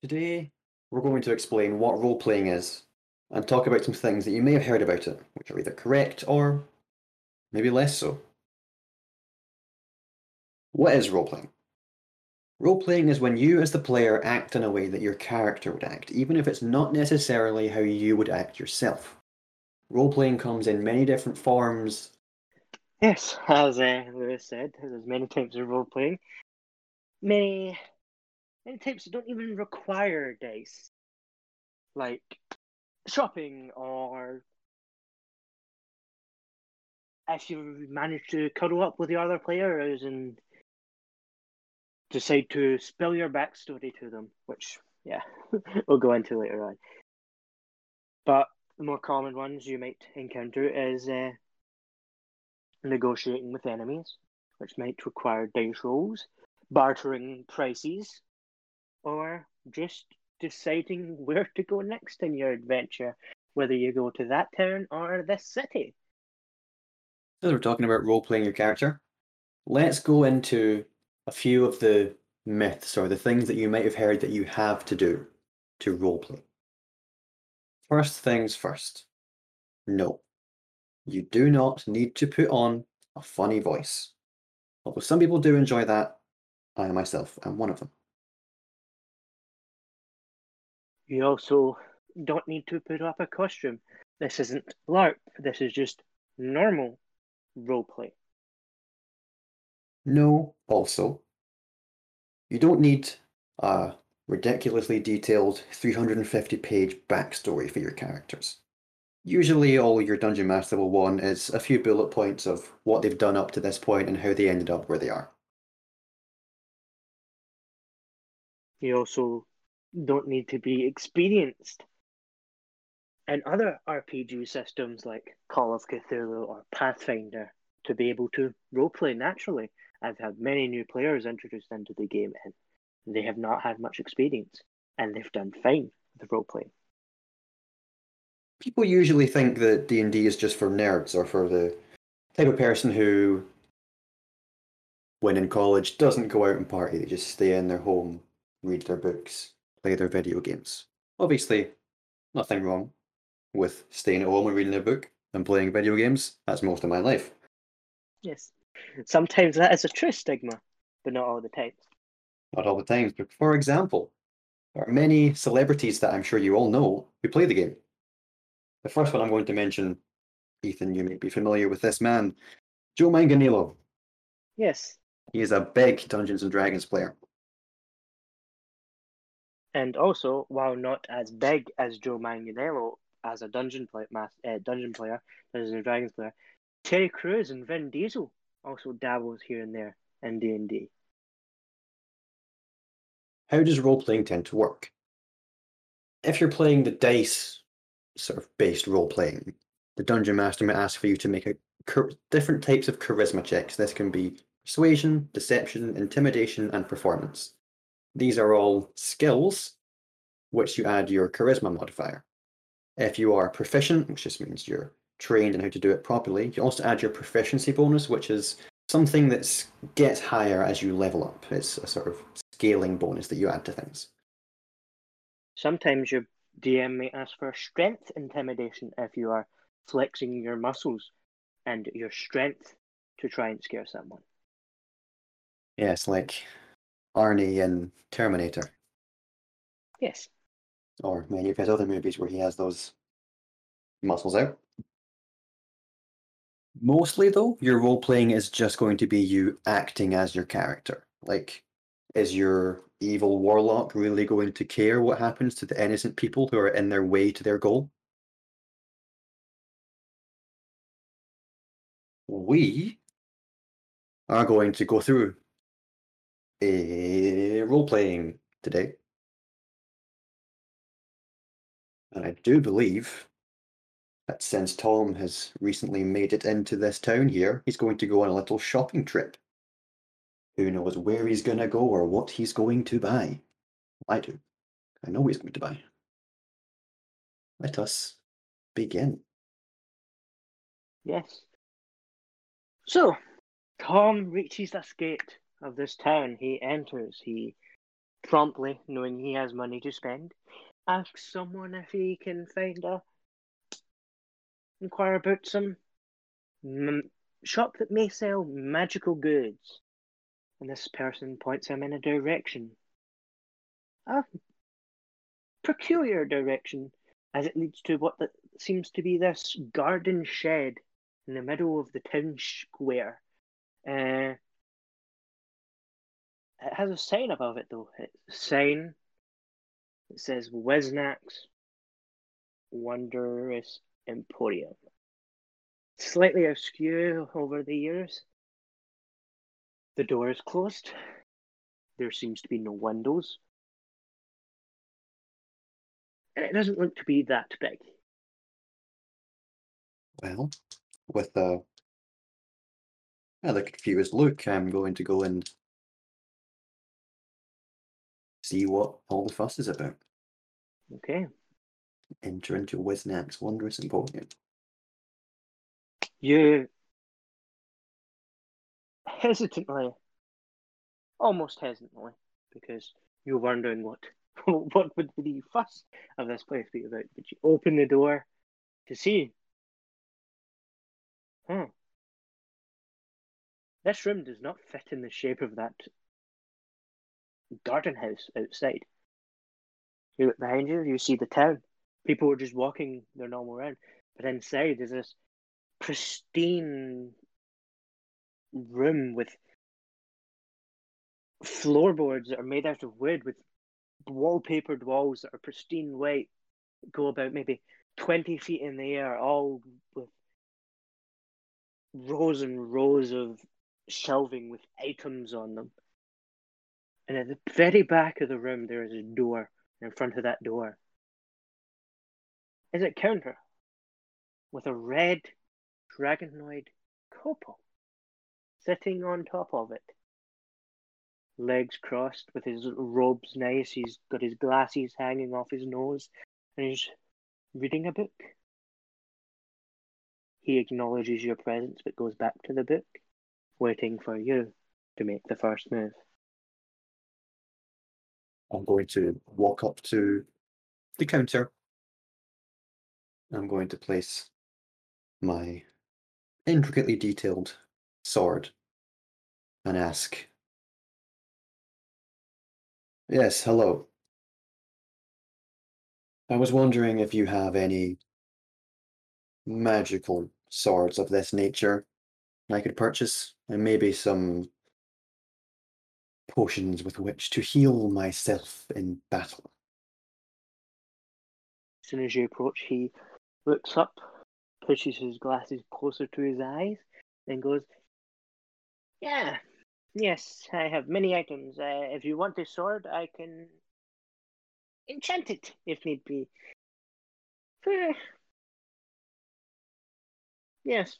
Today, we're going to explain what role playing is and talk about some things that you may have heard about it, which are either correct or maybe less so. What is role playing? Role playing is when you, as the player, act in a way that your character would act, even if it's not necessarily how you would act yourself. Role playing comes in many different forms. Yes, as uh, Lewis said, there's many types of role playing. Many, many types that don't even require dice, like shopping or if you manage to cuddle up with the other players and decide to spill your backstory to them, which yeah, we'll go into later on. But the more common ones you might encounter is uh, negotiating with enemies, which might require dice rolls, bartering prices, or just deciding where to go next in your adventure, whether you go to that town or this city. As we're talking about role playing your character, let's go into a few of the myths or the things that you might have heard that you have to do to role play. First things first. No, you do not need to put on a funny voice. Although some people do enjoy that, I myself am one of them. You also don't need to put up a costume. This isn't LARP, this is just normal roleplay. No, also, you don't need a ridiculously detailed 350 page backstory for your characters. Usually, all your Dungeon Master will want is a few bullet points of what they've done up to this point and how they ended up where they are. You also don't need to be experienced And other RPG systems like Call of Cthulhu or Pathfinder to be able to roleplay naturally. I've had many new players introduced into the game and they have not had much experience and they've done fine with the roleplay. People usually think that D&D is just for nerds or for the type of person who when in college doesn't go out and party, they just stay in their home, read their books, play their video games. Obviously, nothing wrong with staying at home and reading a book and playing video games. That's most of my life. Yes. Sometimes that is a true stigma, but not all the time. Not all the times, but for example, there are many celebrities that I'm sure you all know who play the game. The first one I'm going to mention, Ethan, you may be familiar with this man, Joe Manganiello. Yes. He is a big Dungeons and Dragons player. And also, while not as big as Joe Manganiello as a dungeon play, uh, dungeon player, Dungeons and Dragons player, Terry Crews and Vin Diesel also dabbles here and there in D and D. How does role playing tend to work? If you're playing the dice sort of based role playing, the dungeon master might ask for you to make a different types of charisma checks. This can be persuasion, deception, intimidation, and performance. These are all skills which you add your charisma modifier. If you are proficient, which just means you're trained in how to do it properly, you also add your proficiency bonus, which is something that gets higher as you level up. It's a sort of scaling bonus that you add to things. Sometimes your DM may ask for strength intimidation if you are flexing your muscles and your strength to try and scare someone. Yes, like Arnie in Terminator. Yes. Or many of his other movies where he has those muscles out. Mostly, though, your role playing is just going to be you acting as your character. Like, is your evil warlock really going to care what happens to the innocent people who are in their way to their goal? We are going to go through a role playing today. And I do believe that since Tom has recently made it into this town here, he's going to go on a little shopping trip. Who knows where he's going to go or what he's going to buy? I do. I know he's going to buy. Let us begin. Yes. So, Tom reaches this gate of this town. He enters, he promptly, knowing he has money to spend, asks someone if he can find a inquire about some m- shop that may sell magical goods. And this person points him in a direction. A peculiar direction, as it leads to what the, seems to be this garden shed in the middle of the town square. Uh, it has a sign above it though. It's a sign. It says Wiznak's Wondrous Emporium. Slightly askew over the years. The door is closed. There seems to be no windows. And it doesn't look to be that big. Well, with a rather confused look, I'm going to go and see what all the fuss is about. Okay. Enter into Wiznak's Wondrous Emporium. You hesitantly, almost hesitantly, because you're wondering what what would the fuss of this place be about, but you open the door to see. Hmm. This room does not fit in the shape of that garden house outside. You look behind you, you see the town. People are just walking their normal round. But inside is this pristine room with floorboards that are made out of wood with wallpapered walls that are pristine white, go about maybe 20 feet in the air, all with rows and rows of shelving with items on them. And at the very back of the room, there is a door. And in front of that door is a counter with a red dragonoid kobold sitting on top of it. Legs crossed with his robes nice. He's got his glasses hanging off his nose and he's reading a book. He acknowledges your presence but goes back to the book, waiting for you to make the first move. I'm going to walk up to the counter. I'm going to place my intricately detailed sword and ask, Yes, hello. I was wondering if you have any magical swords of this nature I could purchase, and maybe some potions with which to heal myself in battle. As soon as you approach, he looks up, pushes his glasses closer to his eyes, and goes, Yeah, yes, I have many items. Uh, if you want this sword, I can enchant it if need be. Eh. Yes.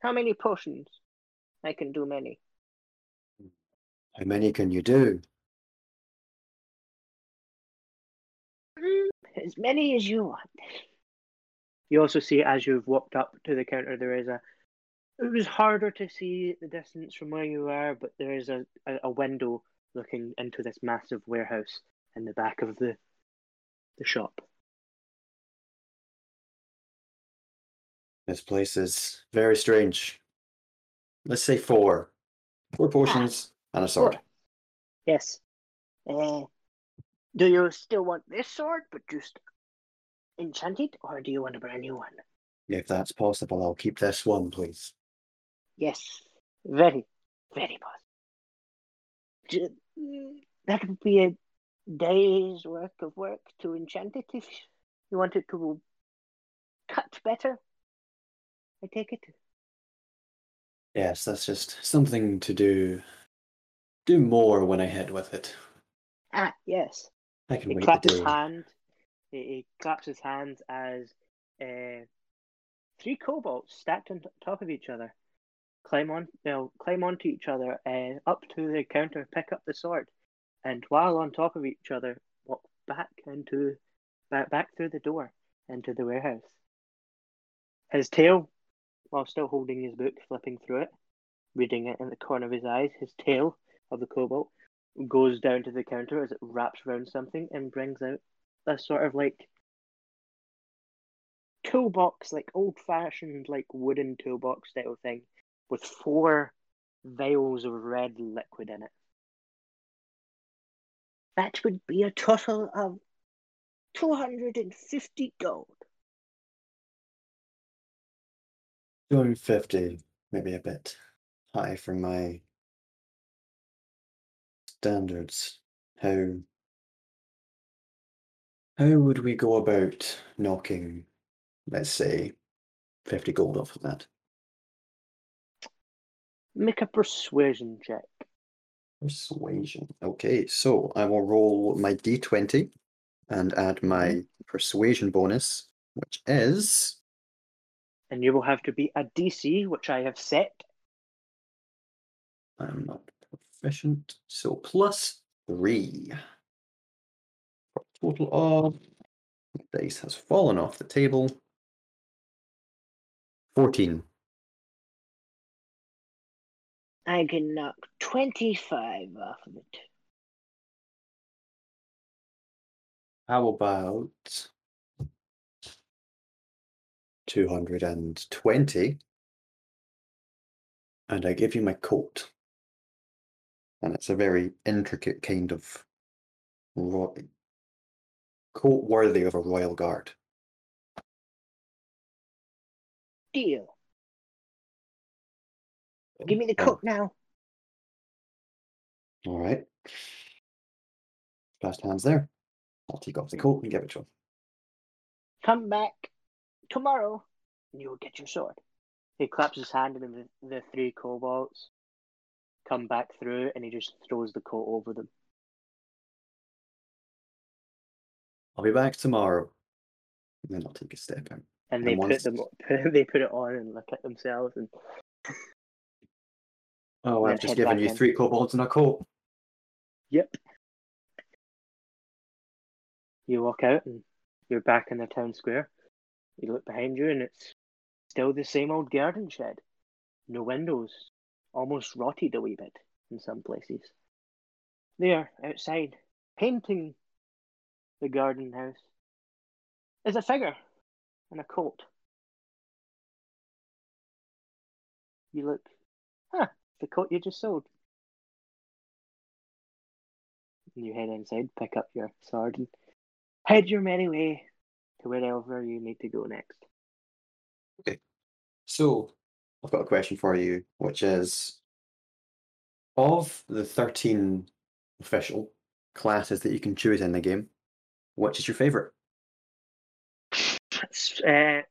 How many potions? I can do many. How many can you do? Mm, As many as you want. You also see as you've walked up to the counter, there is a. It was harder to see the distance from where you are, but there is a, a, a window looking into this massive warehouse in the back of the the shop. This place is very strange. Let's say four. Four potions and a sword. Yes. Uh, do you still want this sword, but just enchanted, or do you want a brand new one? If that's possible, I'll keep this one, please. Yes, very, very possible. Mm, That would be a day's work of work to enchant it if you want it to cut better. I take it. Yes, that's just something to do. Do more when I head with it. Ah, yes. I can He wait claps his hand. He, he claps his hands as uh, three kobolds stacked on top of each other climb on, they'll climb onto each other, uh, up to the counter, pick up the sword, and while on top of each other, walk back into back back through the door into the warehouse. His tail, while still holding his book, flipping through it, reading it in the corner of his eyes, his tail of the kobold, goes down to the counter as it wraps around something and brings out a sort of like toolbox, like old fashioned, like wooden toolbox style thing with four vials of red liquid in it. That would be a total of 250 gold. 250, maybe a bit high for my standards. How how would we go about knocking, let's say, 50 gold off of that? Make a persuasion check. Persuasion. Okay, so I will roll my d20 and add mm-hmm. my persuasion bonus, which is And you will have to be a DC, which I have set. I'm not so plus three. For a total of dice has fallen off the table. 14. I can knock 25 off of it. How about 220? And I give you my coat. And it's a very intricate kind of ro- coat worthy of a royal guard. Deal. Give me the Um, coat now. All right. Fast hands there. I'll take off the coat and give it to him. Come back tomorrow and you will get your sword. He claps his hand and the, the three kobolds come back through and he just throws the coat over them. I'll be back tomorrow. And then I'll take a step out. And they And put them they put it on and look at themselves and Oh, I've just given you in. three kobolds and a coat. Yep. You walk out and you're back in the town square. You look behind you and it's still the same old garden shed. No windows. Almost rotted a wee bit in some places. There, outside, painting the garden house, is a figure in a coat. You look, huh, the coat you just sold. You head inside, pick up your sword, and head your merry way to wherever you need to go next. Okay. So, I've got a question for you, which is of the 13 official classes that you can choose in the game, which is your favorite? Uh,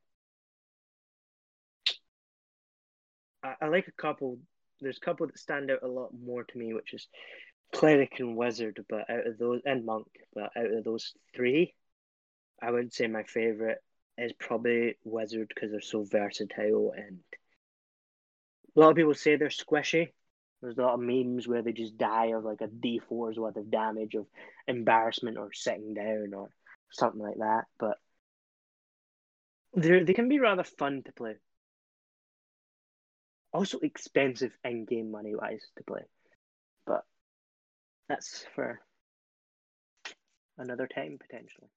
I, I like a couple. There's a couple that stand out a lot more to me, which is cleric and wizard. But out of those, and monk, but out of those three, I would say my favorite is probably wizard because they're so versatile and a lot of people say they're squishy. There's a lot of memes where they just die of like a D4's worth of damage of embarrassment or sitting down or something like that. But they they can be rather fun to play. Also expensive in game money wise to play. But that's for another time potentially.